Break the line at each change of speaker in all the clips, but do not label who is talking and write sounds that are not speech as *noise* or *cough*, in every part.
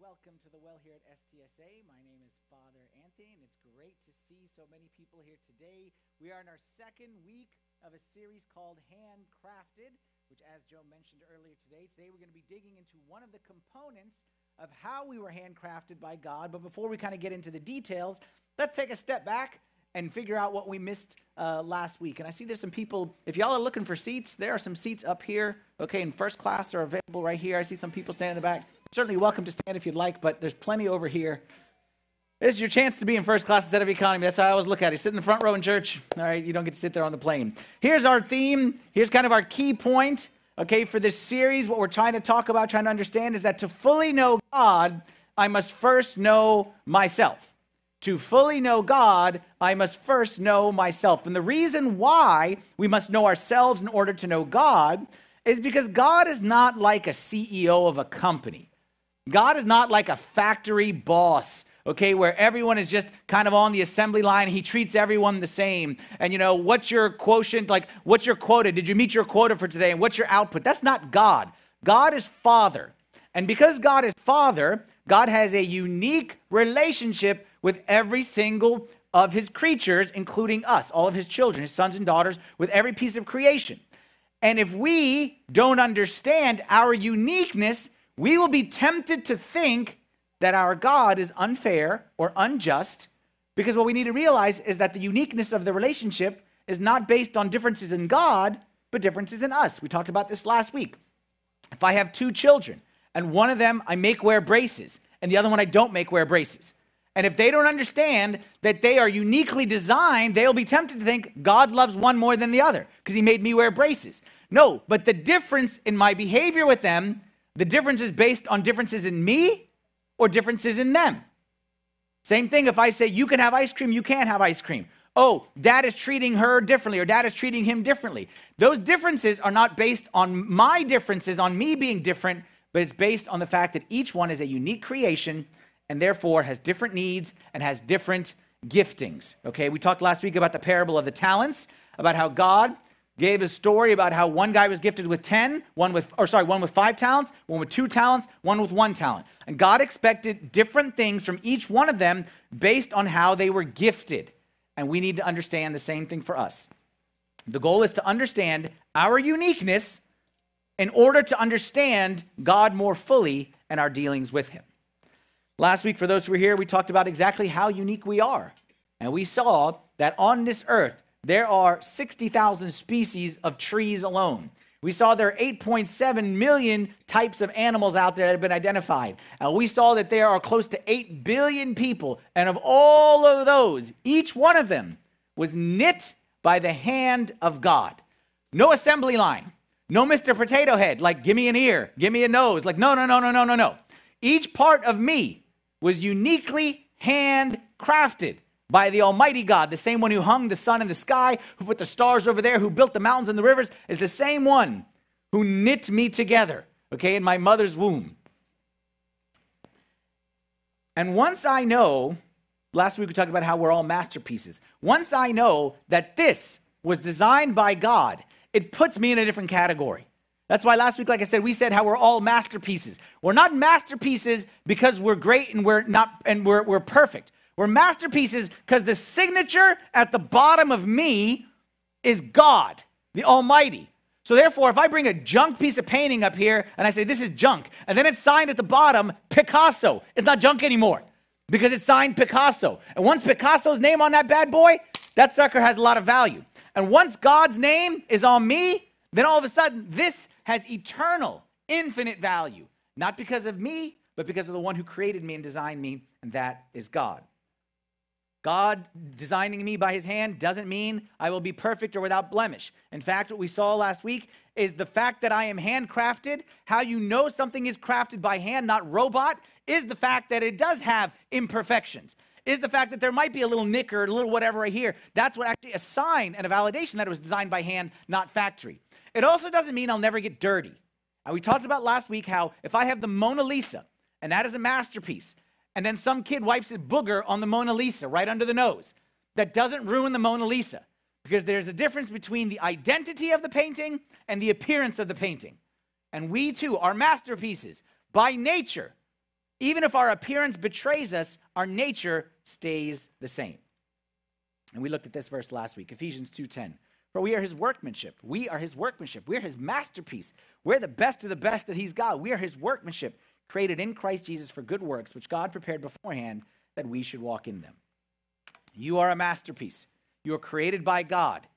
welcome to the well here at STSA. My name is Father Anthony, and it's great to see so many people here today. We are in our second week of a series called Handcrafted, which, as Joe mentioned earlier today, today we're going to be digging into one of the components of how we were handcrafted by God. But before we kind of get into the details, let's take a step back and figure out what we missed uh, last week. And I see there's some people, if y'all are looking for seats, there are some seats up here, okay, in first class are available right here. I see some people standing in the back. Certainly welcome to stand if you'd like, but there's plenty over here. This is your chance to be in first class instead of economy. That's how I always look at it. Sit in the front row in church. All right, you don't get to sit there on the plane. Here's our theme. Here's kind of our key point, okay, for this series. What we're trying to talk about, trying to understand is that to fully know God, I must first know myself. To fully know God, I must first know myself. And the reason why we must know ourselves in order to know God is because God is not like a CEO of a company. God is not like a factory boss, okay, where everyone is just kind of on the assembly line. He treats everyone the same. And, you know, what's your quotient? Like, what's your quota? Did you meet your quota for today? And what's your output? That's not God. God is Father. And because God is Father, God has a unique relationship with every single of his creatures, including us, all of his children, his sons and daughters, with every piece of creation. And if we don't understand our uniqueness, we will be tempted to think that our God is unfair or unjust because what we need to realize is that the uniqueness of the relationship is not based on differences in God, but differences in us. We talked about this last week. If I have two children and one of them I make wear braces and the other one I don't make wear braces, and if they don't understand that they are uniquely designed, they'll be tempted to think God loves one more than the other because he made me wear braces. No, but the difference in my behavior with them the difference is based on differences in me or differences in them. Same thing if I say, you can have ice cream, you can't have ice cream. Oh, dad is treating her differently or dad is treating him differently. Those differences are not based on my differences, on me being different, but it's based on the fact that each one is a unique creation and therefore has different needs and has different giftings. Okay, we talked last week about the parable of the talents, about how God gave a story about how one guy was gifted with 10, one with, or sorry, one with five talents, one with two talents, one with one talent. And God expected different things from each one of them based on how they were gifted. And we need to understand the same thing for us. The goal is to understand our uniqueness in order to understand God more fully and our dealings with Him. Last week, for those who were here, we talked about exactly how unique we are. And we saw that on this earth, there are 60,000 species of trees alone. We saw there are 8.7 million types of animals out there that have been identified. And we saw that there are close to 8 billion people. And of all of those, each one of them was knit by the hand of God. No assembly line. No Mr. Potato Head, like, give me an ear, give me a nose. Like, no, no, no, no, no, no, no. Each part of me was uniquely handcrafted by the Almighty God, the same one who hung the sun in the sky, who put the stars over there, who built the mountains and the rivers, is the same one who knit me together, okay, in my mother's womb. And once I know, last week we talked about how we're all masterpieces. Once I know that this was designed by God, it puts me in a different category. That's why last week, like I said, we said how we're all masterpieces. We're not masterpieces because we're great and we're not and we're, we're perfect. We're masterpieces because the signature at the bottom of me is God, the Almighty. So therefore, if I bring a junk piece of painting up here and I say this is junk, and then it's signed at the bottom Picasso, it's not junk anymore because it's signed Picasso. And once Picasso's name on that bad boy, that sucker has a lot of value. And once God's name is on me, then all of a sudden this has eternal, infinite value. Not because of me, but because of the one who created me and designed me, and that is God. God designing me by his hand doesn't mean I will be perfect or without blemish. In fact, what we saw last week is the fact that I am handcrafted. How you know something is crafted by hand, not robot, is the fact that it does have imperfections. Is the fact that there might be a little nick or a little whatever right here. That's what actually a sign and a validation that it was designed by hand, not factory. It also doesn't mean I'll never get dirty. And we talked about last week how if I have the Mona Lisa, and that is a masterpiece, and then some kid wipes a booger on the Mona Lisa right under the nose. That doesn't ruin the Mona Lisa because there's a difference between the identity of the painting and the appearance of the painting. And we too are masterpieces by nature. Even if our appearance betrays us, our nature stays the same. And we looked at this verse last week, Ephesians 2:10. For we are his workmanship. We are his workmanship. We're his masterpiece. We're the best of the best that he's got. We are his workmanship, created in Christ Jesus for good works, which God prepared beforehand that we should walk in them. You are a masterpiece. You are created by God.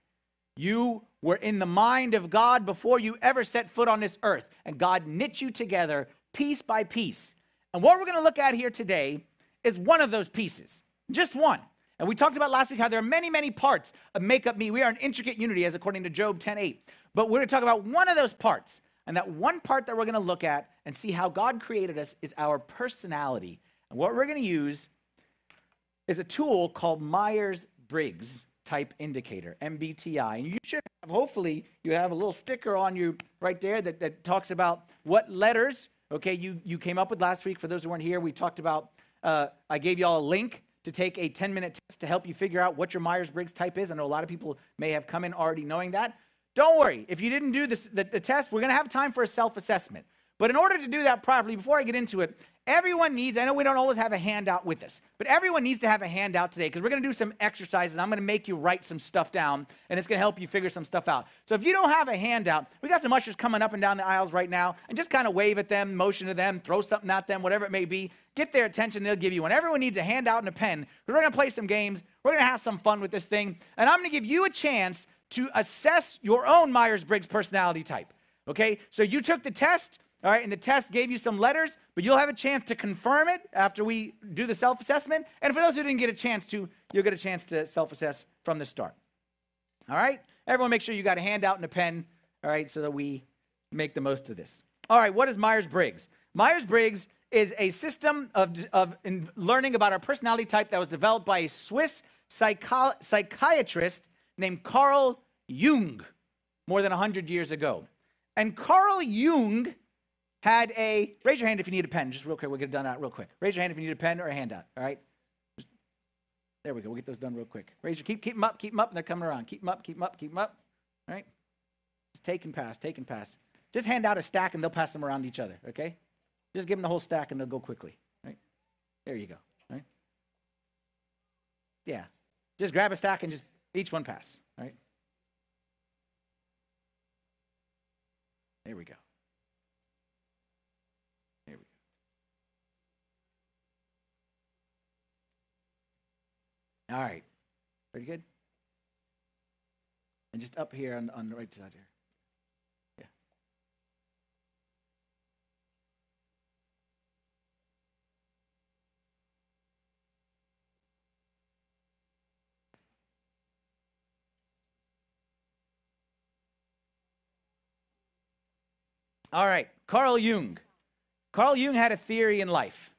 You were in the mind of God before you ever set foot on this earth, and God knit you together piece by piece. And what we're going to look at here today is one of those pieces, just one. And we talked about last week how there are many, many parts of make up me. We are an intricate unity, as according to Job 10:8. But we're going to talk about one of those parts. And that one part that we're going to look at and see how God created us is our personality. And what we're going to use is a tool called Myers Briggs type indicator, MBTI. And you should have, hopefully, you have a little sticker on you right there that, that talks about what letters, okay, you, you came up with last week. For those who weren't here, we talked about, uh, I gave you all a link to take a 10 minute test to help you figure out what your Myers Briggs type is. I know a lot of people may have come in already knowing that. Don't worry, if you didn't do this, the, the test, we're gonna have time for a self assessment. But in order to do that properly, before I get into it, everyone needs, I know we don't always have a handout with us, but everyone needs to have a handout today because we're going to do some exercises. I'm going to make you write some stuff down and it's going to help you figure some stuff out. So if you don't have a handout, we got some ushers coming up and down the aisles right now and just kind of wave at them, motion to them, throw something at them, whatever it may be. Get their attention, they'll give you one. Everyone needs a handout and a pen. We're going to play some games. We're going to have some fun with this thing. And I'm going to give you a chance to assess your own Myers Briggs personality type. Okay? So you took the test. All right, and the test gave you some letters, but you'll have a chance to confirm it after we do the self assessment. And for those who didn't get a chance to, you'll get a chance to self assess from the start. All right, everyone make sure you got a handout and a pen, all right, so that we make the most of this. All right, what is Myers Briggs? Myers Briggs is a system of, of learning about our personality type that was developed by a Swiss psycho- psychiatrist named Carl Jung more than 100 years ago. And Carl Jung had a, raise your hand if you need a pen, just real quick. We'll get it done out real quick. Raise your hand if you need a pen or a handout, all right? Just, there we go. We'll get those done real quick. Raise your, keep, keep them up, keep them up, and they're coming around. Keep them up, keep them up, keep them up, all right? Just take and pass, take and pass. Just hand out a stack and they'll pass them around each other, okay? Just give them the whole stack and they'll go quickly, right? There you go, right? Yeah. Just grab a stack and just each one pass, right? There we go. There we go. All right. Pretty good? And just up here on, on the right side here. Yeah. All right. Carl Jung. Carl Jung had a theory in life.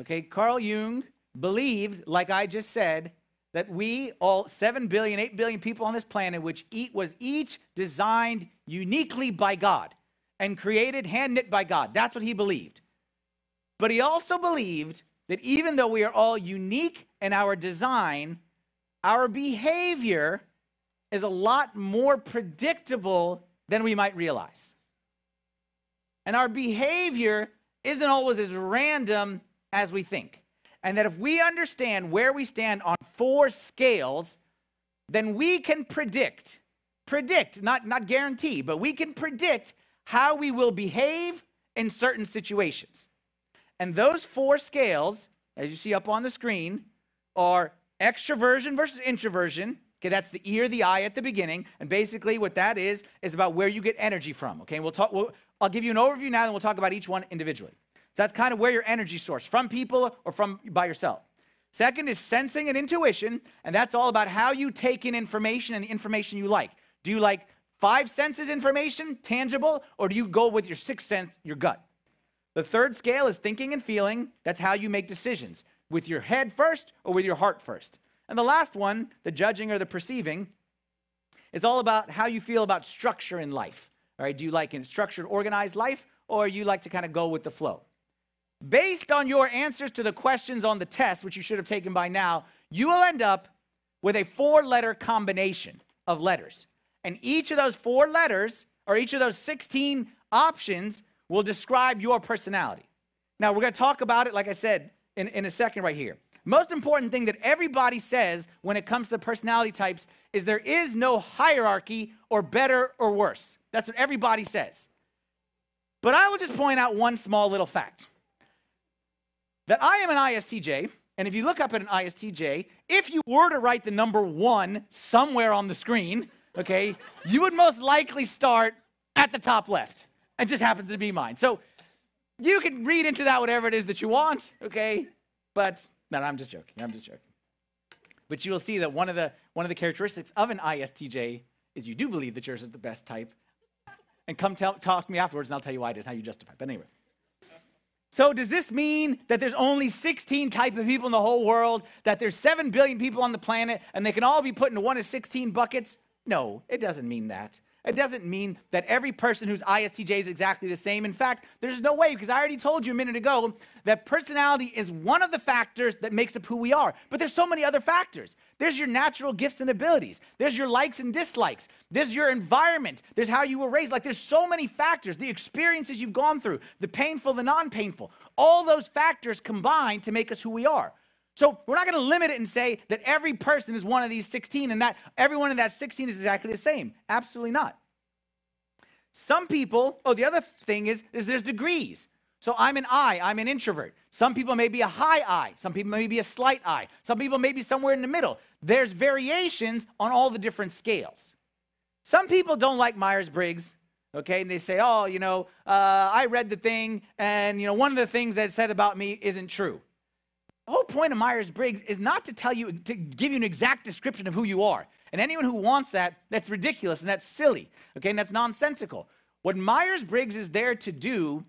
Okay, Carl Jung believed, like I just said, that we, all 7 billion, 8 billion people on this planet, which eat, was each designed uniquely by God and created, hand knit by God. That's what he believed. But he also believed that even though we are all unique in our design, our behavior is a lot more predictable than we might realize. And our behavior isn't always as random as we think. And that if we understand where we stand on four scales, then we can predict, predict, not, not guarantee, but we can predict how we will behave in certain situations. And those four scales, as you see up on the screen, are extroversion versus introversion. Okay, that's the ear, the eye at the beginning. And basically, what that is, is about where you get energy from. Okay, we'll talk, we'll, I'll give you an overview now, and we'll talk about each one individually. So that's kind of where your energy source from people or from by yourself. Second is sensing and intuition, and that's all about how you take in information and the information you like. Do you like five senses information, tangible, or do you go with your sixth sense, your gut? The third scale is thinking and feeling. That's how you make decisions with your head first or with your heart first. And the last one, the judging or the perceiving, is all about how you feel about structure in life. All right, do you like a structured, organized life, or you like to kind of go with the flow? Based on your answers to the questions on the test, which you should have taken by now, you will end up with a four letter combination of letters. And each of those four letters, or each of those 16 options, will describe your personality. Now, we're going to talk about it, like I said, in, in a second right here. Most important thing that everybody says when it comes to personality types is there is no hierarchy or better or worse. That's what everybody says. But I will just point out one small little fact that I am an ISTJ, and if you look up at an ISTJ, if you were to write the number one somewhere on the screen, okay, you would most likely start at the top left. It just happens to be mine. So you can read into that whatever it is that you want, okay? But no, no, I'm just joking. I'm just joking. But you will see that one of the one of the characteristics of an ISTJ is you do believe that yours is the best type. And come tell, talk to me afterwards, and I'll tell you why it is, how you justify. But anyway. So does this mean that there's only 16 type of people in the whole world? That there's 7 billion people on the planet, and they can all be put into one of 16 buckets? No, it doesn't mean that. It doesn't mean that every person who's ISTJ is exactly the same. In fact, there's no way, because I already told you a minute ago that personality is one of the factors that makes up who we are. But there's so many other factors. There's your natural gifts and abilities, there's your likes and dislikes, there's your environment, there's how you were raised. Like, there's so many factors, the experiences you've gone through, the painful, the non painful. All those factors combine to make us who we are. So we're not going to limit it and say that every person is one of these 16 and that everyone in that 16 is exactly the same. Absolutely not. Some people, oh, the other thing is, is there's degrees. So I'm an I, I'm an introvert. Some people may be a high I, some people may be a slight I, some people may be somewhere in the middle. There's variations on all the different scales. Some people don't like Myers Briggs, okay, and they say, oh, you know, uh, I read the thing, and, you know, one of the things that it said about me isn't true. The whole point of Myers Briggs is not to tell you, to give you an exact description of who you are. And anyone who wants that, that's ridiculous and that's silly, okay, and that's nonsensical. What Myers Briggs is there to do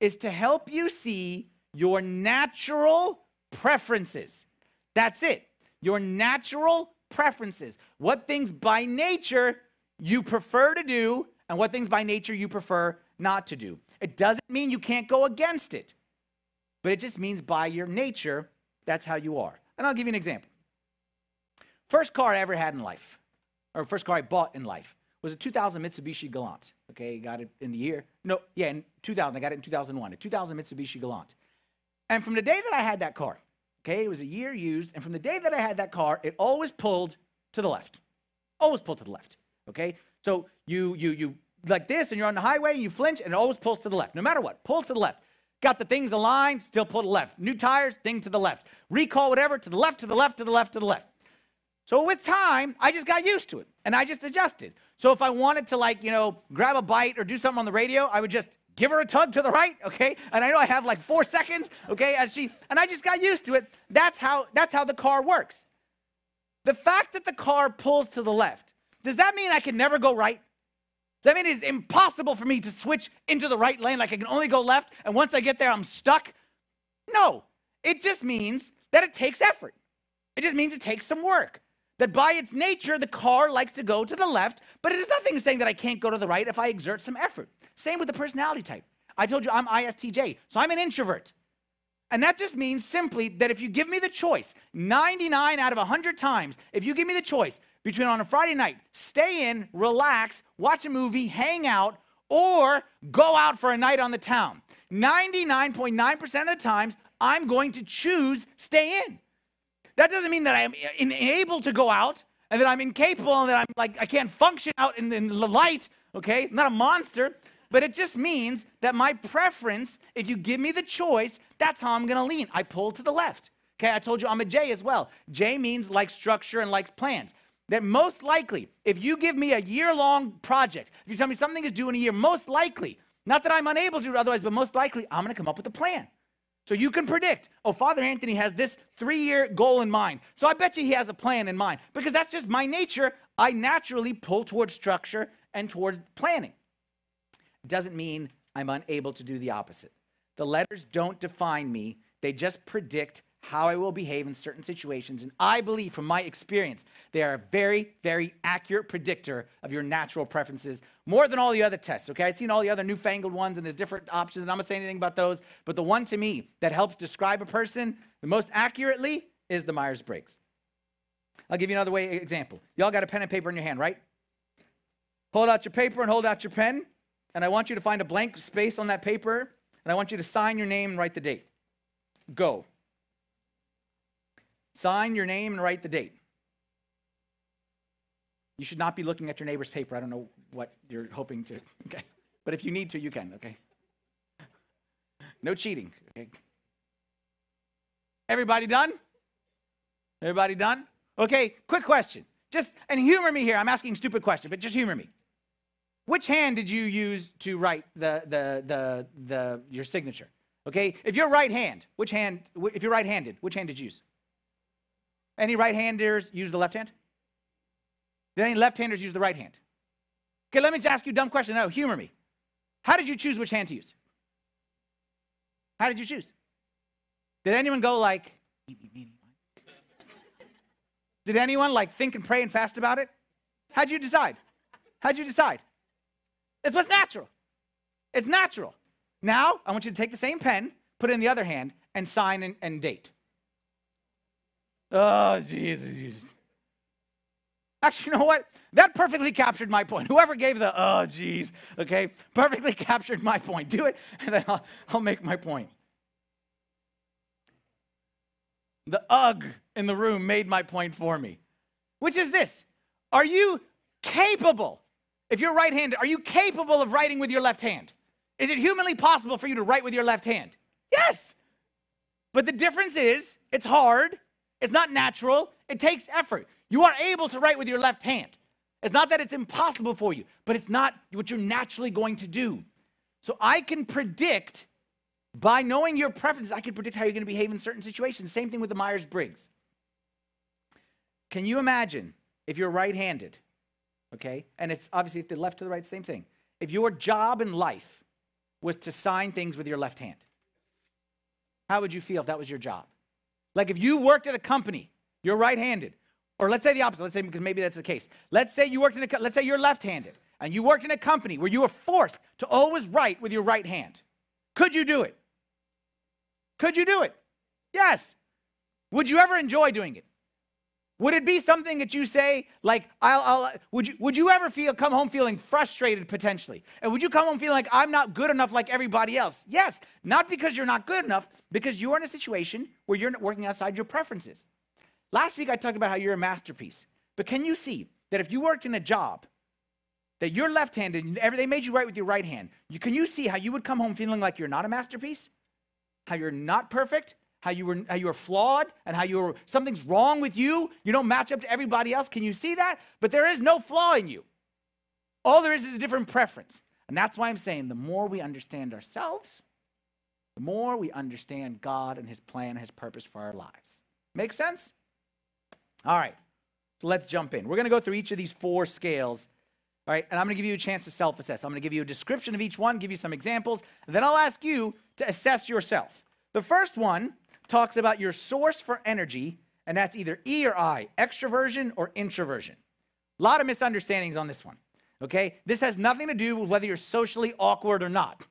is to help you see your natural preferences. That's it. Your natural preferences. What things by nature you prefer to do and what things by nature you prefer not to do. It doesn't mean you can't go against it, but it just means by your nature that's how you are. And I'll give you an example. First car I ever had in life, or first car I bought in life, was a 2000 Mitsubishi Galant. Okay, got it in the year. No, yeah, in 2000. I got it in 2001. A 2000 Mitsubishi Galant. And from the day that I had that car, okay, it was a year used, and from the day that I had that car, it always pulled to the left. Always pulled to the left. Okay, so you you you like this, and you're on the highway, and you flinch, and it always pulls to the left, no matter what. Pulls to the left. Got the things aligned, still pull to the left. New tires, thing to the left. Recall, whatever, to the left, to the left, to the left, to the left. So with time, I just got used to it and I just adjusted. So if I wanted to, like, you know, grab a bite or do something on the radio, I would just give her a tug to the right, okay? And I know I have like four seconds, okay, as she, and I just got used to it. That's how, that's how the car works. The fact that the car pulls to the left, does that mean I can never go right? Does that mean it's impossible for me to switch into the right lane? Like I can only go left, and once I get there, I'm stuck? No. It just means that it takes effort. It just means it takes some work. That by its nature, the car likes to go to the left, but it is nothing saying that I can't go to the right if I exert some effort. Same with the personality type. I told you I'm ISTJ, so I'm an introvert. And that just means simply that if you give me the choice, 99 out of 100 times, if you give me the choice between on a Friday night, stay in, relax, watch a movie, hang out, or go out for a night on the town, 99.9% of the times, I'm going to choose stay in. That doesn't mean that I am unable to go out and that I'm incapable and that I'm like, I can't function out in, in the light, okay? I'm not a monster. But it just means that my preference, if you give me the choice, that's how I'm gonna lean. I pull to the left. Okay, I told you I'm a J as well. J means like structure and likes plans. That most likely, if you give me a year long project, if you tell me something is due in a year, most likely, not that I'm unable to otherwise, but most likely, I'm gonna come up with a plan. So you can predict, oh, Father Anthony has this three year goal in mind. So I bet you he has a plan in mind because that's just my nature. I naturally pull towards structure and towards planning. Doesn't mean I'm unable to do the opposite. The letters don't define me, they just predict how I will behave in certain situations. And I believe, from my experience, they are a very, very accurate predictor of your natural preferences more than all the other tests. Okay, I've seen all the other newfangled ones and there's different options, and I'm not saying anything about those. But the one to me that helps describe a person the most accurately is the Myers Briggs. I'll give you another way example. Y'all got a pen and paper in your hand, right? Hold out your paper and hold out your pen. And I want you to find a blank space on that paper. And and I want you to sign your name and write the date. Go. Sign your name and write the date. You should not be looking at your neighbor's paper. I don't know what you're hoping to. *laughs* Okay. But if you need to, you can, okay? No cheating, okay? Everybody done? Everybody done? Okay, quick question. Just and humor me here. I'm asking stupid question, but just humor me. Which hand did you use to write the the the the your signature? Okay, if you're right hand, which hand? If you're right-handed, which hand did you use? Any right-handers use the left hand? Did any left-handers use the right hand? Okay, let me just ask you a dumb question. No, humor me. How did you choose which hand to use? How did you choose? Did anyone go like, did anyone like think and pray and fast about it? How'd you decide? How'd you decide? It's what's natural. It's natural. Now, I want you to take the same pen, put it in the other hand, and sign and, and date. Oh, Jesus. Actually, you know what? That perfectly captured my point. Whoever gave the, oh, geez, okay, perfectly *laughs* captured my point. Do it, *laughs* and then I'll, I'll make my point. The ugh in the room made my point for me, which is this Are you capable, if you're right handed, are you capable of writing with your left hand? Is it humanly possible for you to write with your left hand? Yes. But the difference is, it's hard, it's not natural, it takes effort. You are able to write with your left hand. It's not that it's impossible for you, but it's not what you're naturally going to do. So I can predict by knowing your preferences, I can predict how you're going to behave in certain situations. Same thing with the Myers Briggs. Can you imagine if you're right handed, okay, and it's obviously the left to the right, same thing. If your job in life was to sign things with your left hand, how would you feel if that was your job? Like if you worked at a company, you're right handed, or let's say the opposite, let's say because maybe that's the case. Let's say you worked in a, let's say you're left handed, and you worked in a company where you were forced to always write with your right hand. Could you do it? Could you do it? Yes. Would you ever enjoy doing it? Would it be something that you say, like, I'll, I'll, would, you, would you ever feel, come home feeling frustrated potentially? And would you come home feeling like, I'm not good enough like everybody else? Yes, not because you're not good enough, because you're in a situation where you're working outside your preferences. Last week I talked about how you're a masterpiece. But can you see that if you worked in a job that you're left handed and they made you write with your right hand, you, can you see how you would come home feeling like you're not a masterpiece? how you're not perfect, how you were how you are flawed, and how you're something's wrong with you. You don't match up to everybody else. Can you see that? But there is no flaw in you. All there is is a different preference. And that's why I'm saying the more we understand ourselves, the more we understand God and his plan and his purpose for our lives. Make sense? All right. So let's jump in. We're going to go through each of these four scales. All right, and I'm going to give you a chance to self assess. I'm going to give you a description of each one, give you some examples, and then I'll ask you to assess yourself. The first one talks about your source for energy, and that's either E or I, extroversion or introversion. A lot of misunderstandings on this one. Okay? This has nothing to do with whether you're socially awkward or not.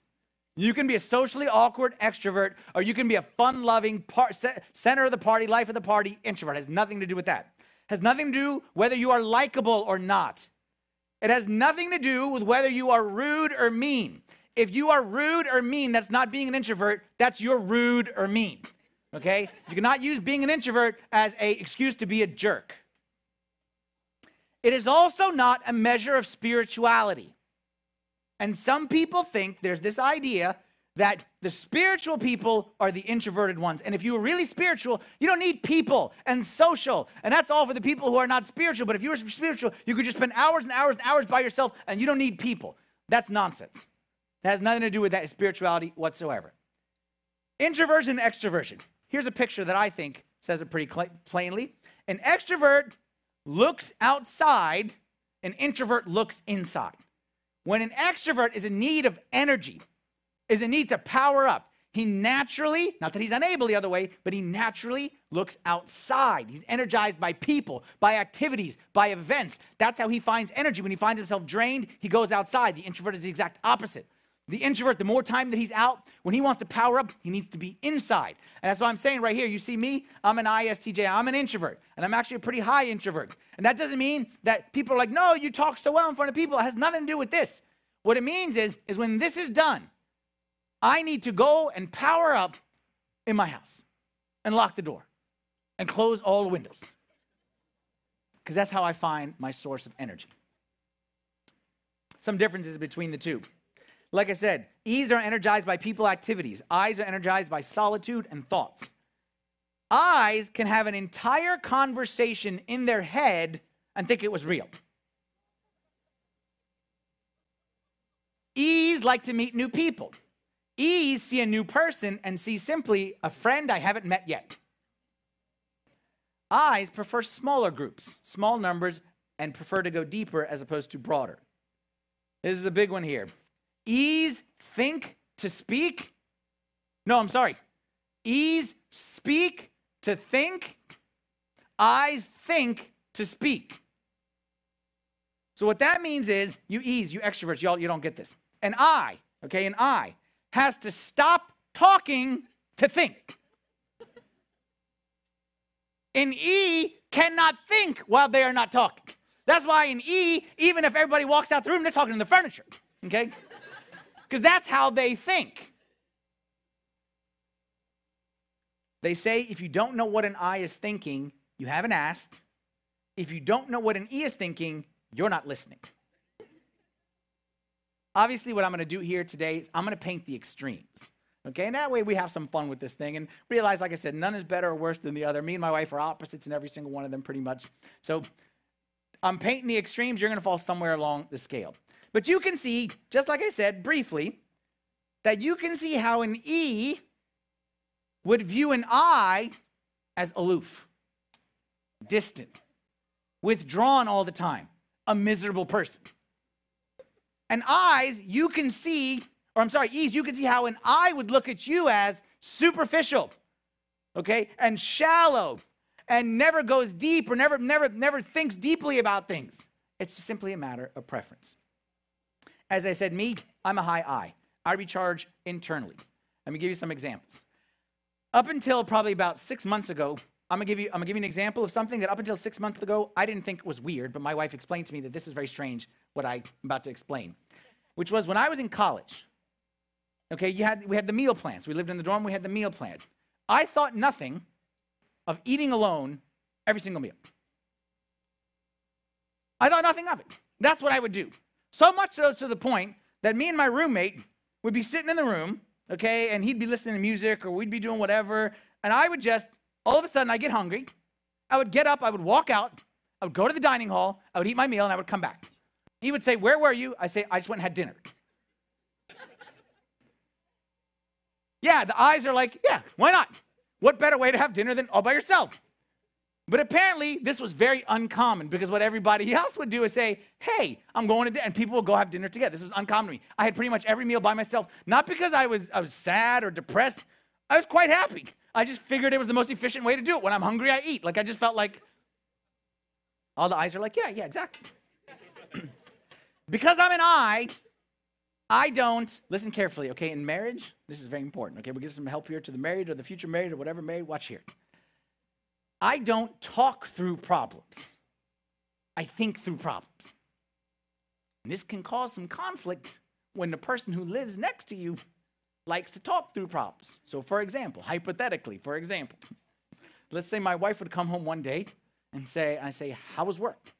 You can be a socially awkward extrovert, or you can be a fun loving, par- center of the party, life of the party introvert. It has nothing to do with that. It has nothing to do whether you are likable or not. It has nothing to do with whether you are rude or mean. If you are rude or mean, that's not being an introvert, that's your rude or mean. Okay? You cannot use being an introvert as a excuse to be a jerk. It is also not a measure of spirituality. And some people think there's this idea that the spiritual people are the introverted ones. And if you were really spiritual, you don't need people and social. And that's all for the people who are not spiritual. But if you were spiritual, you could just spend hours and hours and hours by yourself and you don't need people. That's nonsense. It has nothing to do with that spirituality whatsoever. Introversion and extroversion. Here's a picture that I think says it pretty plainly. An extrovert looks outside, an introvert looks inside. When an extrovert is in need of energy, is in need to power up, he naturally, not that he's unable the other way, but he naturally looks outside. He's energized by people, by activities, by events. That's how he finds energy. When he finds himself drained, he goes outside. The introvert is the exact opposite. The introvert, the more time that he's out, when he wants to power up, he needs to be inside. And that's what I'm saying right here. You see me, I'm an ISTJ, I'm an introvert, and I'm actually a pretty high introvert. And that doesn't mean that people are like, no, you talk so well in front of people. It has nothing to do with this. What it means is, is when this is done, I need to go and power up in my house and lock the door and close all the windows. Because that's how I find my source of energy. Some differences between the two. Like I said, E's are energized by people activities, I's are energized by solitude and thoughts. I's can have an entire conversation in their head and think it was real. E's like to meet new people. E's see a new person and see simply a friend I haven't met yet. I's prefer smaller groups, small numbers, and prefer to go deeper as opposed to broader. This is a big one here. E's think to speak. No, I'm sorry. E's speak to think. I's think to speak. So what that means is you E's, you extroverts, y'all, you don't get this. An I, okay, an I has to stop talking to think. An E cannot think while they are not talking. That's why in E, even if everybody walks out the room, they're talking to the furniture, okay? Because that's how they think. They say if you don't know what an I is thinking, you haven't asked. If you don't know what an E is thinking, you're not listening. Obviously, what I'm going to do here today is I'm going to paint the extremes. Okay, and that way we have some fun with this thing and realize, like I said, none is better or worse than the other. Me and my wife are opposites in every single one of them, pretty much. So I'm painting the extremes. You're going to fall somewhere along the scale. But you can see, just like I said briefly, that you can see how an E would view an I as aloof, distant, withdrawn all the time, a miserable person. And I's, you can see, or I'm sorry, E's, you can see how an I would look at you as superficial, okay, and shallow, and never goes deep or never, never, never thinks deeply about things. It's just simply a matter of preference. As I said, me, I'm a high I. I recharge internally. Let me give you some examples. Up until probably about six months ago, I'm gonna give you I'm gonna give you an example of something that up until six months ago I didn't think was weird, but my wife explained to me that this is very strange what I'm about to explain, which was when I was in college. Okay, you had we had the meal plans. We lived in the dorm. We had the meal plan. I thought nothing of eating alone every single meal. I thought nothing of it. That's what I would do. So much so to the point that me and my roommate would be sitting in the room, okay, and he'd be listening to music or we'd be doing whatever, and I would just, all of a sudden, I get hungry. I would get up, I would walk out, I would go to the dining hall, I would eat my meal, and I would come back. He would say, Where were you? I say, I just went and had dinner. *laughs* yeah, the I's are like, Yeah, why not? What better way to have dinner than all by yourself? But apparently, this was very uncommon because what everybody *laughs* else would do is say, Hey, I'm going to dinner, and people would go have dinner together. This was uncommon to me. I had pretty much every meal by myself, not because I was, I was sad or depressed. I was quite happy. I just figured it was the most efficient way to do it. When I'm hungry, I eat. Like, I just felt like all the I's are like, Yeah, yeah, exactly. *clears throat* because I'm an I, I don't, listen carefully, okay? In marriage, this is very important, okay? We'll give some help here to the married or the future married or whatever married. Watch here. I don't talk through problems, I think through problems. And this can cause some conflict when the person who lives next to you likes to talk through problems. So, for example, hypothetically, for example, let's say my wife would come home one day and say, I say, How was work?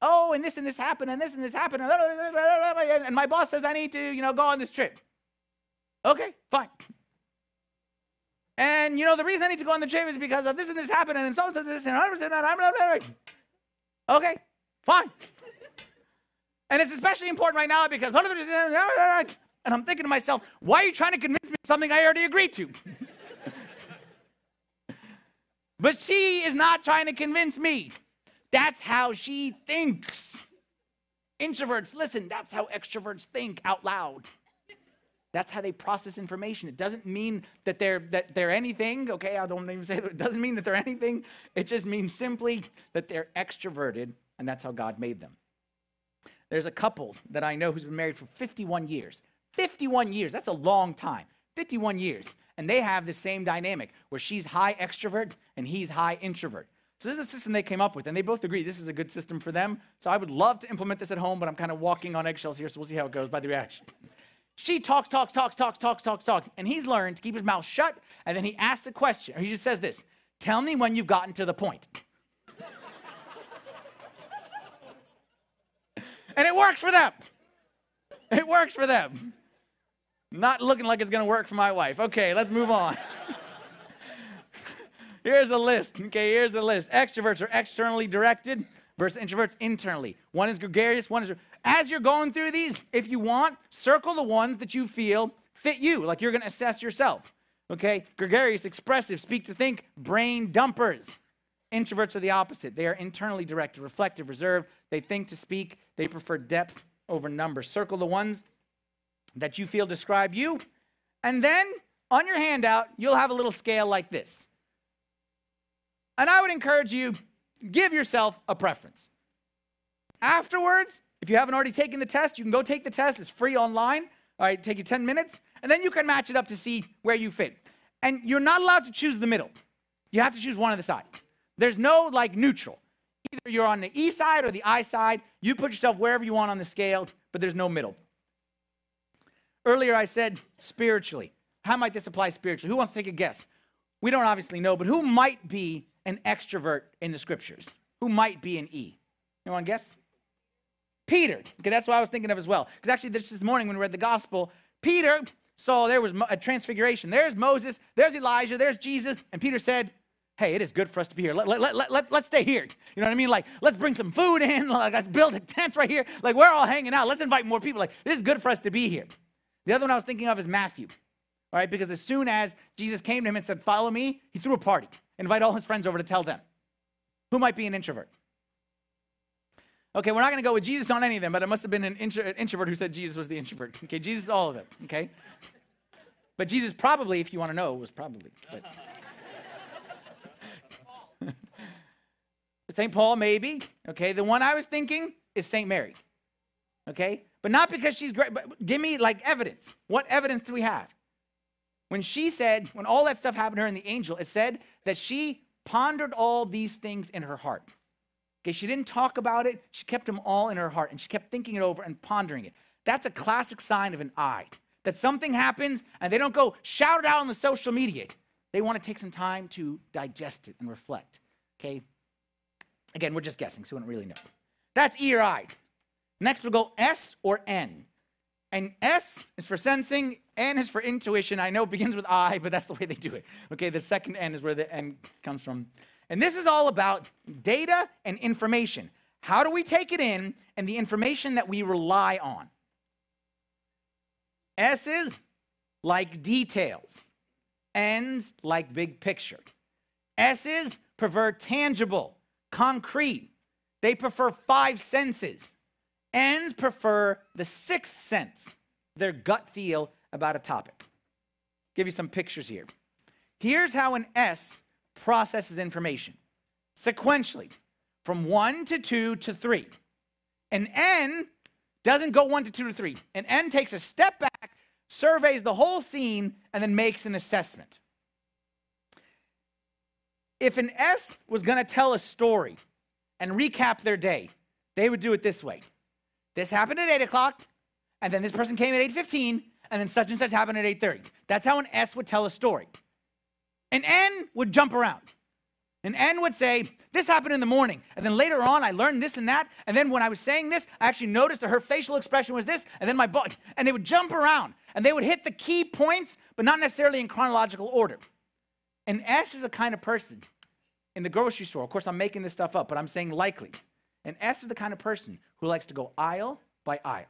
Oh, and this and this happened, and this and this happened, and my boss says I need to, you know, go on this trip. Okay, fine. And you know, the reason I need to go on the trip is because of this and this happened, and so and so this and that. Okay, fine. And it's especially important right now because and I'm thinking to myself, why are you trying to convince me of something I already agreed to? *laughs* but she is not trying to convince me. That's how she thinks. Introverts, listen, that's how extroverts think out loud. That's how they process information. It doesn't mean that they're that they're anything. Okay, I don't even say that. It doesn't mean that they're anything. It just means simply that they're extroverted, and that's how God made them. There's a couple that I know who's been married for 51 years. 51 years. That's a long time. 51 years. And they have the same dynamic where she's high extrovert and he's high introvert. So this is a system they came up with, and they both agree this is a good system for them. So I would love to implement this at home, but I'm kind of walking on eggshells here, so we'll see how it goes by the reaction. She talks, talks, talks, talks, talks, talks, talks. And he's learned to keep his mouth shut. And then he asks a question, or he just says this Tell me when you've gotten to the point. *laughs* and it works for them. It works for them. Not looking like it's going to work for my wife. Okay, let's move on. *laughs* here's a list. Okay, here's the list. Extroverts are externally directed versus introverts internally. One is gregarious, one is. As you're going through these, if you want, circle the ones that you feel fit you, like you're going to assess yourself. Okay, gregarious, expressive, speak to think, brain dumpers. Introverts are the opposite. They are internally directed, reflective, reserved. They think to speak. They prefer depth over number. Circle the ones that you feel describe you. And then on your handout, you'll have a little scale like this. And I would encourage you, give yourself a preference. Afterwards, if you haven't already taken the test, you can go take the test. It's free online. All right, take you 10 minutes. And then you can match it up to see where you fit. And you're not allowed to choose the middle. You have to choose one of the sides. There's no like neutral. Either you're on the E side or the I side. You put yourself wherever you want on the scale, but there's no middle. Earlier, I said spiritually. How might this apply spiritually? Who wants to take a guess? We don't obviously know, but who might be an extrovert in the scriptures? Who might be an E? To guess? Peter. Okay, that's what I was thinking of as well. Because actually, this, morning when we read the gospel, Peter saw there was a transfiguration. There's Moses, there's Elijah, there's Jesus. And Peter said, Hey, it is good for us to be here. Let, let, let, let, let's stay here. You know what I mean? Like, let's bring some food in. *laughs* Like, let's build a tent right here. Like, we're all hanging out. Let's invite more people. Like, this is good for us to be here. The other one I was thinking of is Matthew, all right? Because as soon as Jesus came to him and said, Follow me, he threw a party, invite all his friends over to tell them. Who might be an introvert? Okay, we're not going to go with Jesus on any of them, but it must have been an, intro, an introvert who said Jesus was the introvert. Okay, Jesus, all of them. Okay, but Jesus probably, if you want to know, was probably. But. *laughs* St. Paul, maybe. Okay, the one I was thinking is St. Mary. Okay, but not because she's great, but give me like evidence. What evidence do we have? When she said, when all that stuff happened to her in the angel, it said that she pondered all these things in her heart. Okay, she didn't talk about it, she kept them all in her heart and she kept thinking it over and pondering it. That's a classic sign of an I. That something happens and they don't go shout it out on the social media. They want to take some time to digest it and reflect. Okay? Again, we're just guessing, so we don't really know. That's E or I. Next, we'll go S or N. And S is for sensing, N is for intuition. I know it begins with I, but that's the way they do it. Okay, the second N is where the N comes from. And this is all about data and information. How do we take it in and the information that we rely on? S's like details, N's like big picture. S's prefer tangible, concrete. They prefer five senses. N's prefer the sixth sense, their gut feel about a topic. Give you some pictures here. Here's how an S processes information sequentially from one to two to three. An N doesn't go one to two to three. An N takes a step back, surveys the whole scene, and then makes an assessment. If an S was going to tell a story and recap their day, they would do it this way this happened at 8 o'clock, and then this person came at 8.15, and then such and such happened at 8.30. That's how an S would tell a story. An N would jump around. An N would say, This happened in the morning. And then later on, I learned this and that. And then when I was saying this, I actually noticed that her facial expression was this. And then my body, and they would jump around. And they would hit the key points, but not necessarily in chronological order. An S is the kind of person in the grocery store. Of course, I'm making this stuff up, but I'm saying likely. An S is the kind of person who likes to go aisle by aisle,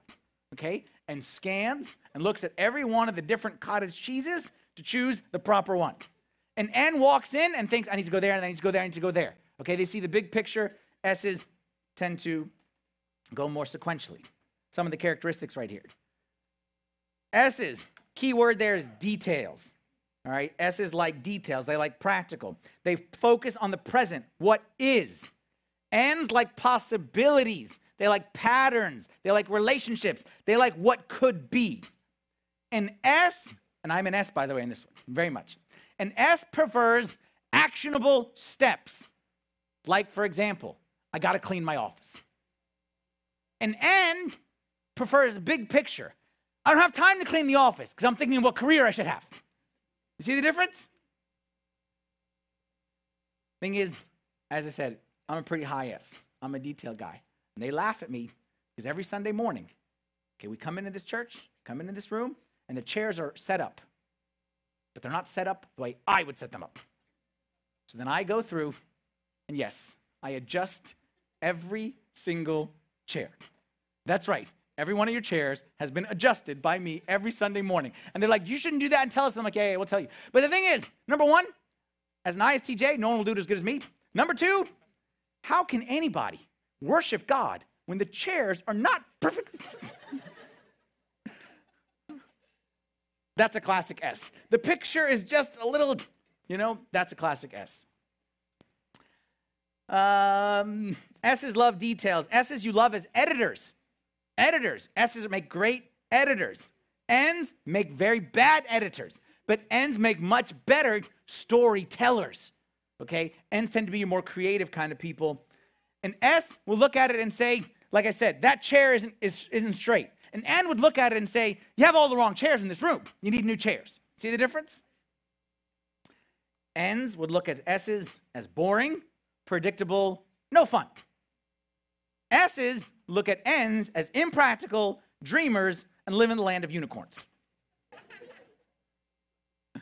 okay? And scans and looks at every one of the different cottage cheeses to choose the proper one. An N walks in and thinks, I need to go there, and I need to go there, I need to go there. Okay, they see the big picture. S's tend to go more sequentially. Some of the characteristics right here. S's, key word there is details. All right, S's like details, they like practical. They focus on the present, what is. N's like possibilities. They like patterns. They like relationships. They like what could be. An S, and I'm an S by the way in this one, very much. An S prefers actionable steps. Like, for example, I got to clean my office. An N prefers big picture. I don't have time to clean the office because I'm thinking what career I should have. You see the difference? Thing is, as I said, I'm a pretty high S. I'm a detail guy. And they laugh at me because every Sunday morning, okay, we come into this church, come into this room, and the chairs are set up. But they're not set up the way I would set them up. So then I go through, and yes, I adjust every single chair. That's right. Every one of your chairs has been adjusted by me every Sunday morning. And they're like, you shouldn't do that and tell us. And I'm like, yeah, yeah, we'll tell you. But the thing is, number one, as an ISTJ, no one will do it as good as me. Number two, how can anybody worship God when the chairs are not perfect? *laughs* *laughs* that's a classic S. The picture is just a little, you know, that's a classic S. Um, S's love details. S's you love as editors. Editors. S's make great editors. N's make very bad editors. But N's make much better storytellers. Okay? N's tend to be more creative kind of people. And S will look at it and say, like I said, that chair isn't, is, isn't straight. And N would look at it and say, you have all the wrong chairs in this room. You need new chairs. See the difference? N's would look at S's as boring, predictable, no fun. S's look at N's as impractical, dreamers, and live in the land of unicorns. *laughs*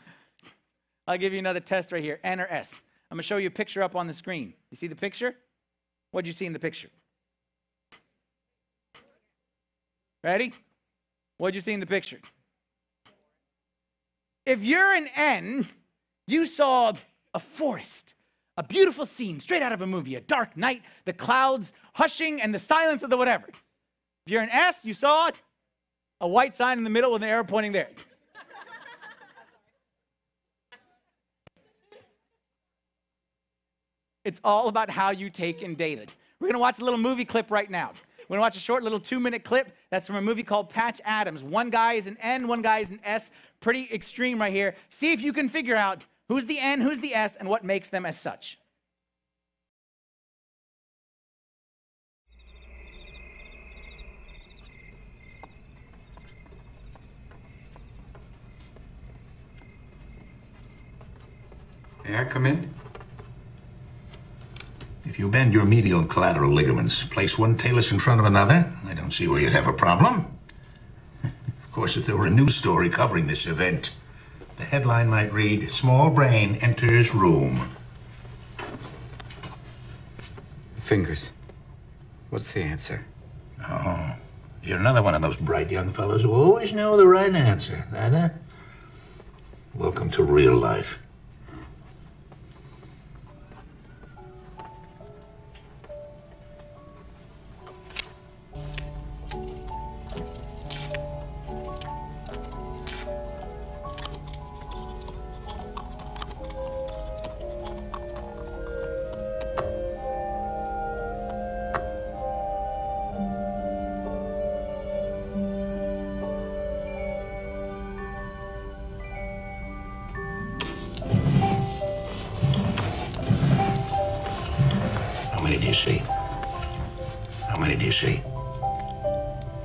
I'll give you another test right here N or S. I'm to show you a picture up on the screen. You see the picture? What did you see in the picture? Ready? What'd you see in the picture? If you're an N, you saw a forest a beautiful scene straight out of a movie, a dark night, the clouds hushing, and the silence of the whatever. If you're an S, you saw a white sign in the middle with an arrow pointing there. it's all about how you take in data. We're gonna watch a little movie clip right now. We're gonna watch a short little two minute clip that's from a movie called Patch Adams. One guy is an N, one guy is an S. Pretty extreme right here. See if you can figure out Who's the N, who's the S, and what makes them as such?
May I come in?
If you bend your medial and collateral ligaments, place one talus in front of another, I don't see where you'd have a problem. *laughs* of course, if there were a news story covering this event, the headline might read Small Brain Enters Room.
Fingers. What's the answer?
Oh, you're another one of those bright young fellows who always know the right answer, that, huh? Welcome to real life.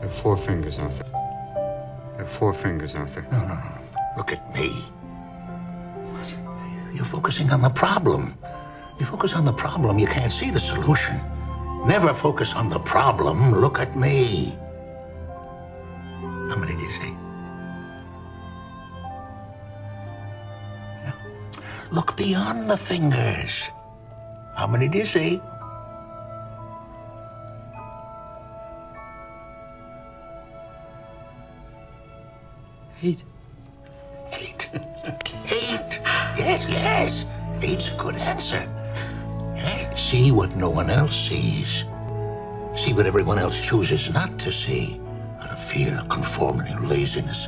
Arthur.
four fingers arthur No, no, no. Look at me. You're focusing on the problem. You focus on the problem, you can't see the solution. Never focus on the problem. Look at me. How many do you see? No. Look beyond the fingers. How many do you see? Eight. Eight. Eight. Yes, yes. Eight's a good answer. See what no one else sees. See what everyone else chooses not to see. Out of fear, conformity, laziness.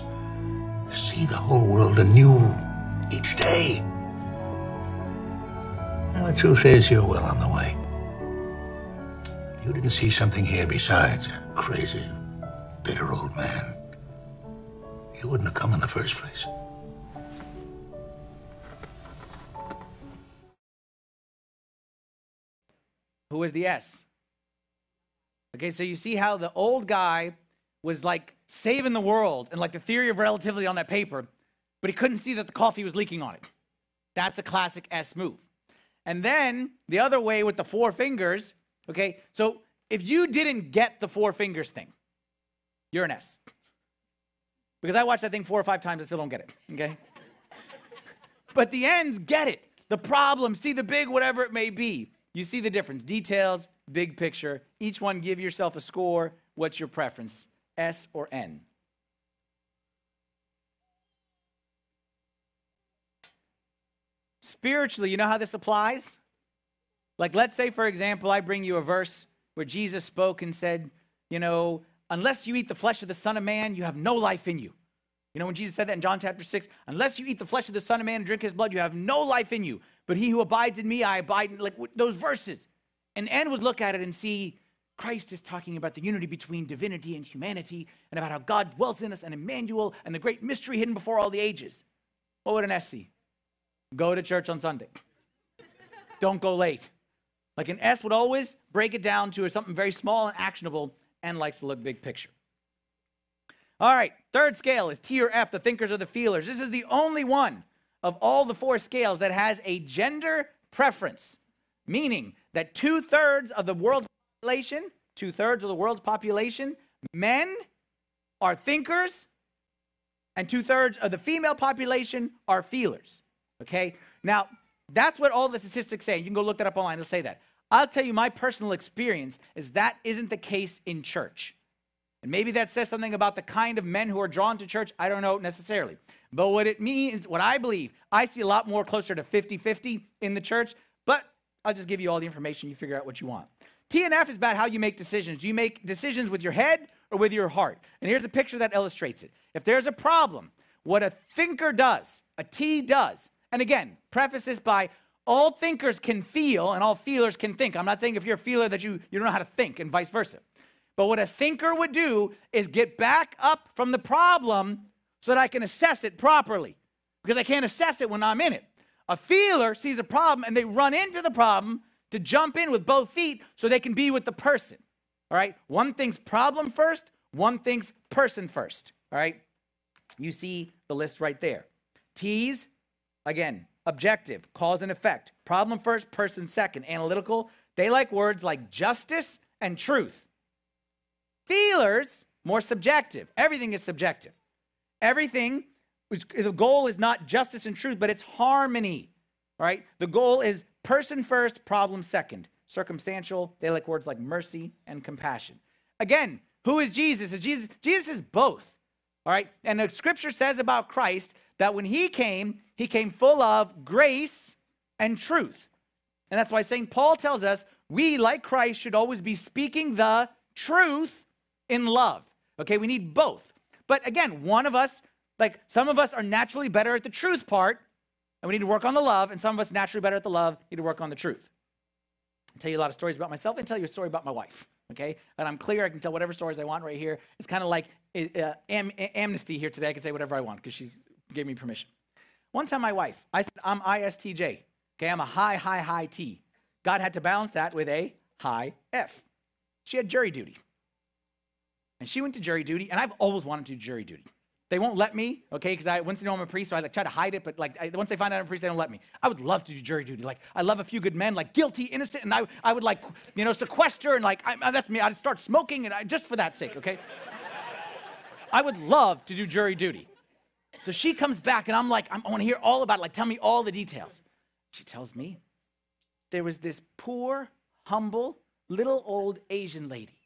See the whole world anew each day. And the truth is, you're well on the way. You didn't see something here besides a crazy, bitter old man you wouldn't have come in the first place.
Who is the S? Okay, so you see how the old guy was like saving the world and like the theory of relativity on that paper, but he couldn't see that the coffee was leaking on it. That's a classic S move. And then the other way with the four fingers, okay? So if you didn't get the four fingers thing, you're an S. Because I watched that thing four or five times, I still don't get it, okay? but the N's get it. The problem, see the big, whatever it may be. You see the difference. Details, big picture. Each one give yourself a score. What's your preference, S or N? Spiritually, you know how this applies? Like, let's say, for example, I bring you a verse where Jesus spoke and said, you know, unless you eat the flesh of the Son of Man, you have no life in you. You know, when Jesus said that in John chapter 6, unless you eat the flesh of the Son of Man and drink his blood, you have no life in you. But he who abides in me, I abide in, like those verses. And N would look at it and see Christ is talking about the unity between divinity and humanity and about how God dwells in us and Emmanuel and the great mystery hidden before all the ages. What would an S see? Go to church on Sunday. Don't go late. Like an S would always break it down to something very small and actionable and likes to look big picture. All right, third scale is T or F, the thinkers or the feelers. This is the only one of all the four scales that has a gender preference, meaning that two thirds of the world's population, two thirds of the world's population, men are thinkers, and two thirds of the female population are feelers. Okay? Now, that's what all the statistics say. You can go look that up online, it'll say that. I'll tell you my personal experience is that isn't the case in church. And maybe that says something about the kind of men who are drawn to church. I don't know necessarily. But what it means, what I believe, I see a lot more closer to 50 50 in the church. But I'll just give you all the information. You figure out what you want. T and F is about how you make decisions. Do you make decisions with your head or with your heart? And here's a picture that illustrates it. If there's a problem, what a thinker does, a T does, and again, preface this by all thinkers can feel and all feelers can think. I'm not saying if you're a feeler that you, you don't know how to think and vice versa. But what a thinker would do is get back up from the problem so that I can assess it properly because I can't assess it when I'm in it. A feeler sees a problem and they run into the problem to jump in with both feet so they can be with the person. All right? One thinks problem first, one thinks person first. All right? You see the list right there. T's, again, objective, cause and effect. Problem first, person second. Analytical, they like words like justice and truth. Feelers, more subjective. Everything is subjective. Everything, the goal is not justice and truth, but it's harmony, right? The goal is person first, problem second. Circumstantial, they like words like mercy and compassion. Again, who is Jesus? Is Jesus, Jesus is both, all right? And the scripture says about Christ that when he came, he came full of grace and truth. And that's why St. Paul tells us we, like Christ, should always be speaking the truth in love. Okay, we need both. But again, one of us, like some of us are naturally better at the truth part, and we need to work on the love, and some of us naturally better at the love, need to work on the truth. I'll tell you a lot of stories about myself and tell you a story about my wife. Okay, and I'm clear. I can tell whatever stories I want right here. It's kind of like uh, am- amnesty here today. I can say whatever I want because she gave me permission. One time, my wife, I said, I'm ISTJ. Okay, I'm a high, high, high T. God had to balance that with a high F. She had jury duty. And she went to jury duty, and I've always wanted to do jury duty. They won't let me, okay, because I once they know I'm a priest, so I like try to hide it, but like I, once they find out I'm a priest, they don't let me. I would love to do jury duty. Like I love a few good men, like guilty, innocent, and I, I would like you know sequester and like I, that's me. I'd start smoking and I, just for that sake, okay. *laughs* I would love to do jury duty. So she comes back, and I'm like, I want to hear all about it. Like, tell me all the details. She tells me there was this poor, humble, little old Asian lady,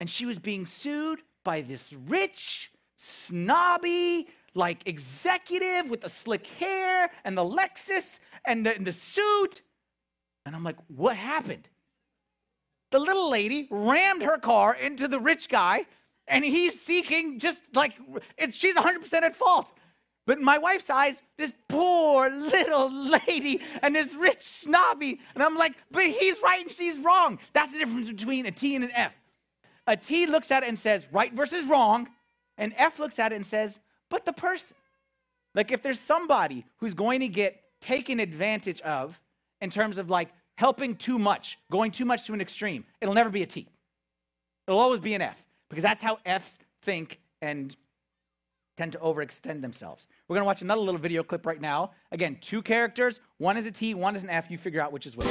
and she was being sued by this rich, snobby, like executive with the slick hair and the Lexus and the, and the suit. And I'm like, what happened? The little lady rammed her car into the rich guy and he's seeking just like it's, she's 100% at fault. But in my wife's eyes, this poor little *laughs* lady and this rich snobby. And I'm like, but he's right and she's wrong. That's the difference between a T and an F. A T looks at it and says, right versus wrong. And F looks at it and says, but the person. Like if there's somebody who's going to get taken advantage of in terms of like helping too much, going too much to an extreme, it'll never be a T. It'll always be an F because that's how F's think and tend to overextend themselves. We're going to watch another little video clip right now. Again, two characters, one is a T, one is an F. You figure out which is which.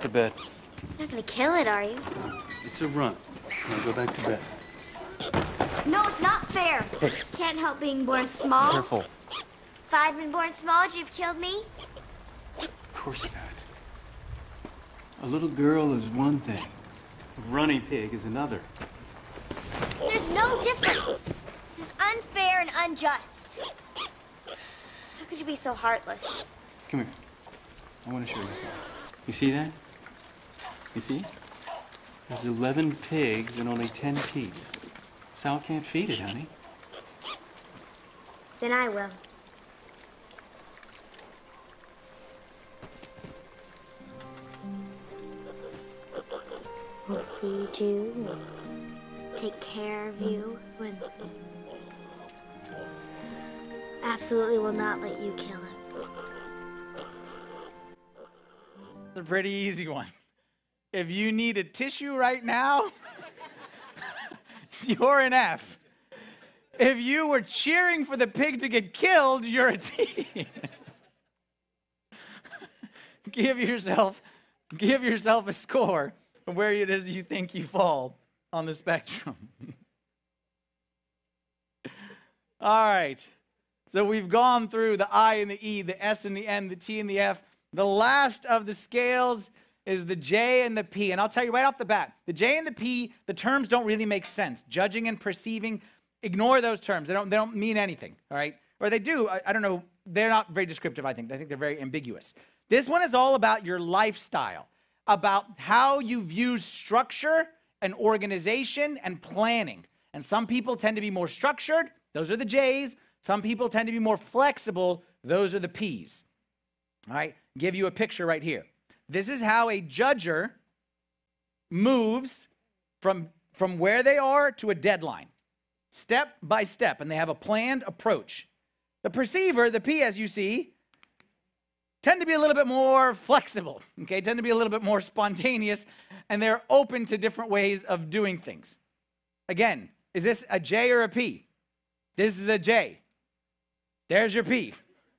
Back to bed.
You're not gonna kill it, are you?
It's a run. Now go back to bed.
No, it's not fair. Can't help being born small.
Careful.
If I'd been born small, would you have killed me?
Of course not. A little girl is one thing. A runny pig is another.
There's no difference. This is unfair and unjust. How could you be so heartless?
Come here. I want to show you something. You see that? You see? There's 11 pigs and only 10 teats. Sal can't feed it, honey.
Then I will. We'll feed you, take care of you, and absolutely will not let you kill him.
It's a pretty easy one. If you need a tissue right now, *laughs* you're an F. If you were cheering for the pig to get killed, you're a T. *laughs* give yourself give yourself a score of where it is you think you fall on the spectrum. *laughs* All right. So we've gone through the I and the E, the S and the N, the T and the F. The last of the scales is the J and the P. And I'll tell you right off the bat the J and the P, the terms don't really make sense. Judging and perceiving, ignore those terms. They don't, they don't mean anything, all right? Or they do, I, I don't know. They're not very descriptive, I think. I think they're very ambiguous. This one is all about your lifestyle, about how you view structure and organization and planning. And some people tend to be more structured, those are the J's. Some people tend to be more flexible, those are the P's. All right, give you a picture right here. This is how a judger moves from, from where they are to a deadline, step by step, and they have a planned approach. The perceiver, the P, as you see, tend to be a little bit more flexible, okay, tend to be a little bit more spontaneous, and they're open to different ways of doing things. Again, is this a J or a P? This is a J. There's your P.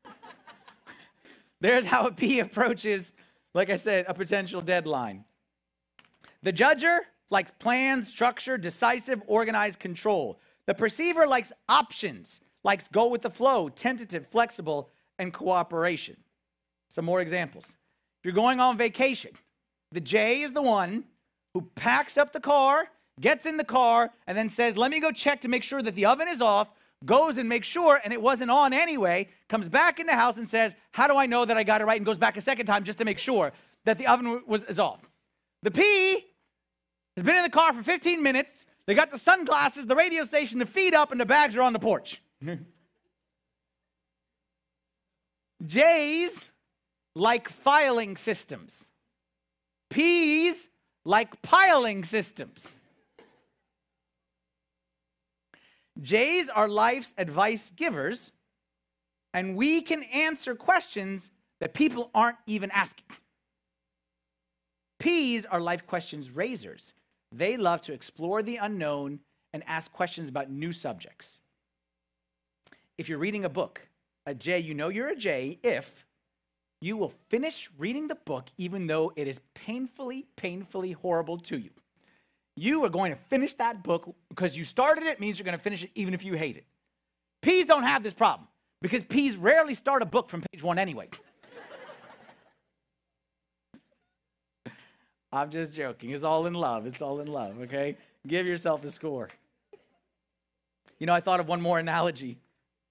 *laughs* There's how a P approaches, like I said, a potential deadline. The judger likes plan, structure, decisive, organized control. The perceiver likes options, likes go with the flow, tentative, flexible, and cooperation. Some more examples. If you're going on vacation, the J is the one who packs up the car, gets in the car, and then says, Let me go check to make sure that the oven is off, goes and makes sure, and it wasn't on anyway, comes back in the house and says, How do I know that I got it right? And goes back a second time just to make sure that the oven was, is off. The P has been in the car for 15 minutes. They got the sunglasses, the radio station, the feet up, and the bags are on the porch. *laughs* J's like filing systems. P's like piling systems. J's are life's advice givers, and we can answer questions that people aren't even asking. P's are life questions raisers. They love to explore the unknown and ask questions about new subjects. If you're reading a book, a J, you know you're a J if you will finish reading the book even though it is painfully, painfully horrible to you. You are going to finish that book because you started it means you're going to finish it even if you hate it. P's don't have this problem because P's rarely start a book from page one anyway. *laughs* I'm just joking. It's all in love. It's all in love, okay? Give yourself a score. You know, I thought of one more analogy.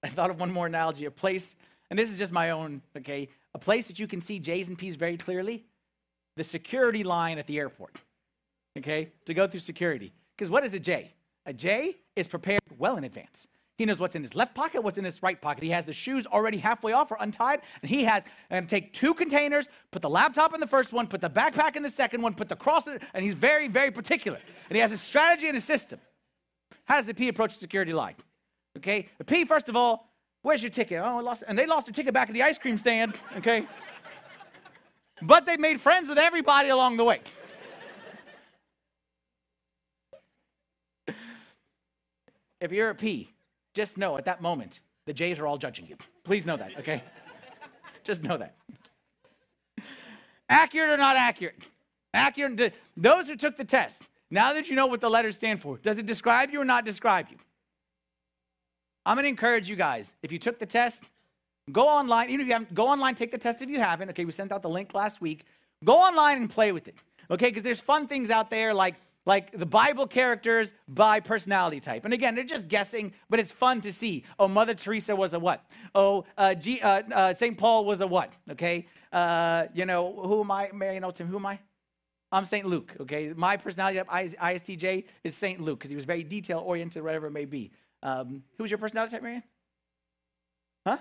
I thought of one more analogy. A place, and this is just my own, okay? A place that you can see J's and P's very clearly the security line at the airport, okay? To go through security. Because what is a J? A J is prepared well in advance. He knows what's in his left pocket, what's in his right pocket. He has the shoes already halfway off or untied, and he has and take two containers, put the laptop in the first one, put the backpack in the second one, put the cross, in, and he's very, very particular. And he has a strategy and a system. How does the P approach the security line? Okay, the P first of all, where's your ticket? Oh, I lost, and they lost their ticket back at the ice cream stand. Okay, *laughs* but they made friends with everybody along the way. If you're a P, just know at that moment, the J's are all judging you. Please know that, okay? *laughs* just know that. accurate or not accurate? Accurate. Those who took the test, now that you know what the letters stand for, does it describe you or not describe you? I'm to encourage you guys, if you took the test, go online. Even if you haven't, go online, take the test if you haven't. Okay, we sent out the link last week. Go online and play with it. Okay, because there's fun things out there like like the Bible characters by personality type. And again, they're just guessing, but it's fun to see. Oh, Mother Teresa was a what? Oh, uh, G, uh, uh, St. Paul was a what? Okay. Uh, you know, who am I? Know Tim? Who am I? I'm St. Luke. Okay. My personality type, ISTJ, is St. Luke because he was very detail oriented, whatever it may be. Um, who was your personality type, Marianne? Huh?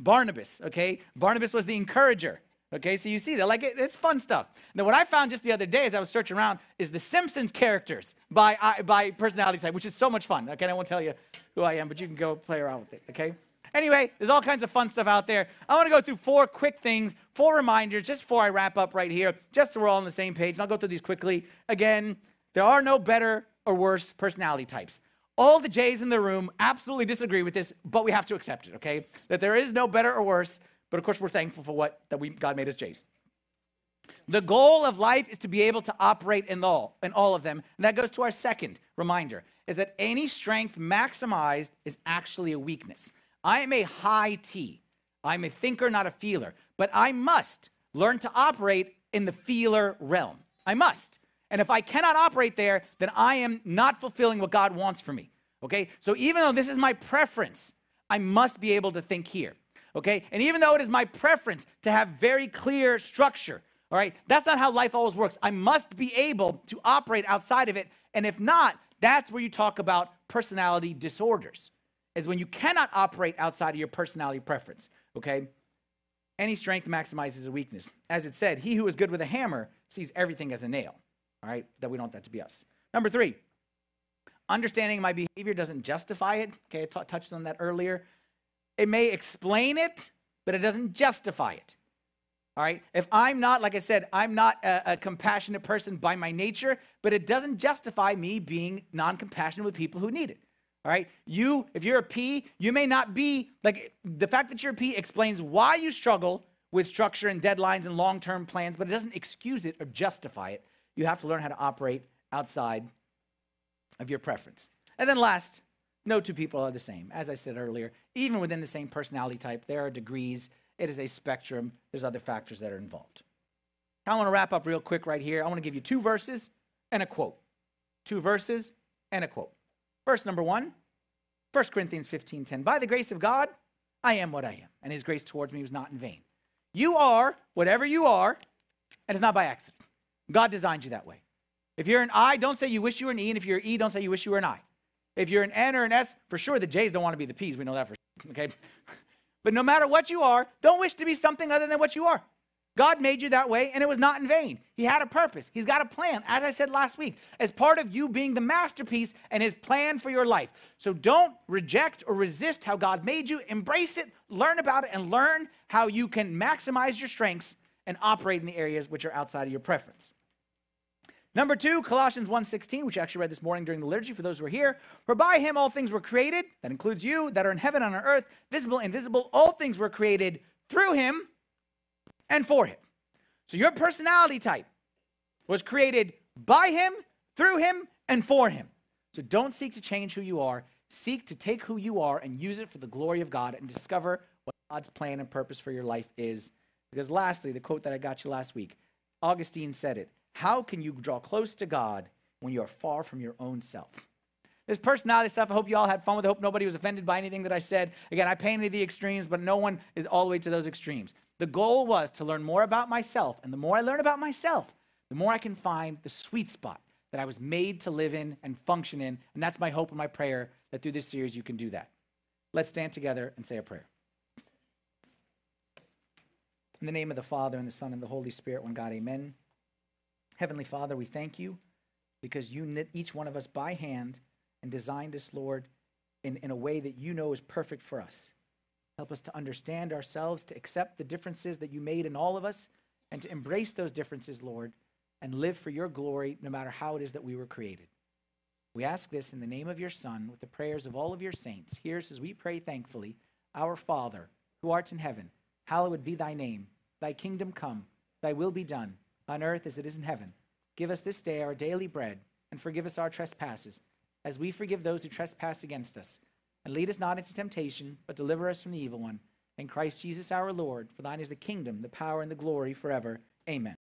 Barnabas. Okay. Barnabas was the encourager. Okay, so you see that, like it, it's fun stuff. Now, what I found just the other day as I was searching around is the Simpsons characters by by personality type, which is so much fun. Okay, I won't tell you who I am, but you can go play around with it. Okay. Anyway, there's all kinds of fun stuff out there. I want to go through four quick things, four reminders, just before I wrap up right here, just so we're all on the same page. And I'll go through these quickly. Again, there are no better or worse personality types. All the J's in the room absolutely disagree with this, but we have to accept it, okay? That there is no better or worse. But of course, we're thankful for what that we God made us J's. The goal of life is to be able to operate in all in all of them. And that goes to our second reminder is that any strength maximized is actually a weakness. I am a high T. I'm a thinker, not a feeler, but I must learn to operate in the feeler realm. I must. And if I cannot operate there, then I am not fulfilling what God wants for me. Okay? So even though this is my preference, I must be able to think here okay? And even though it is my preference to have very clear structure, all right, that's not how life always works. I must be able to operate outside of it. And if not, that's where you talk about personality disorders, is when you cannot operate outside of your personality preference, okay? Any strength maximizes a weakness. As it said, he who is good with a hammer sees everything as a nail, all right? That we don't want that to be us. Number three, understanding my behavior doesn't justify it. Okay, I t- touched on that earlier. It may explain it, but it doesn't justify it. All right. If I'm not, like I said, I'm not a, a compassionate person by my nature, but it doesn't justify me being non compassionate with people who need it. All right. You, if you're a P, you may not be like the fact that you're a P explains why you struggle with structure and deadlines and long term plans, but it doesn't excuse it or justify it. You have to learn how to operate outside of your preference. And then last, no two people are the same. As I said earlier, even within the same personality type, there are degrees. It is a spectrum. There's other factors that are involved. I want to wrap up real quick right here. I want to give you two verses and a quote. Two verses and a quote. Verse number one, 1 Corinthians 15 10. By the grace of God, I am what I am, and his grace towards me was not in vain. You are whatever you are, and it's not by accident. God designed you that way. If you're an I, don't say you wish you were an E, and if you're an E, don't say you wish you were an I. If you're an N or an S, for sure the J's don't want to be the P's. We know that for sure, okay? *laughs* But no matter what you are, don't wish to be something other than what you are. God made you that way, and it was not in vain. He had a purpose. He's got a plan, as I said last week, as part of you being the masterpiece and his plan for your life. So don't reject or resist how God made you. Embrace it, learn about it, and learn how you can maximize your strengths and operate in the areas which are outside of your preference. Number two, Colossians 1.16, which I actually read this morning during the liturgy for those who are here. For by him all things were created, that includes you, that are in heaven and on earth, visible, invisible, all things were created through him and for him. So your personality type was created by him, through him, and for him. So don't seek to change who you are. Seek to take who you are and use it for the glory of God and discover what God's plan and purpose for your life is. Because, lastly, the quote that I got you last week Augustine said it How can you draw close to God when you are far from your own self? This personality stuff, I hope you all had fun with it. I hope nobody was offended by anything that I said. Again, I painted the extremes, but no one is all the way to those extremes. The goal was to learn more about myself. And the more I learn about myself, the more I can find the sweet spot that I was made to live in and function in. And that's my hope and my prayer that through this series you can do that. Let's stand together and say a prayer. In the name of the Father, and the Son, and the Holy Spirit, one God, amen. Heavenly Father, we thank you because you knit each one of us by hand and designed us, Lord, in, in a way that you know is perfect for us. Help us to understand ourselves, to accept the differences that you made in all of us, and to embrace those differences, Lord, and live for your glory no matter how it is that we were created. We ask this in the name of your Son, with the prayers of all of your saints. Hear us as we pray thankfully Our Father, who art in heaven, hallowed be thy name. Thy kingdom come, thy will be done, on earth as it is in heaven. Give us this day our daily bread, and forgive us our trespasses, as we forgive those who trespass against us. And lead us not into temptation, but deliver us from the evil one. In Christ Jesus our Lord, for thine is the kingdom, the power, and the glory forever. Amen.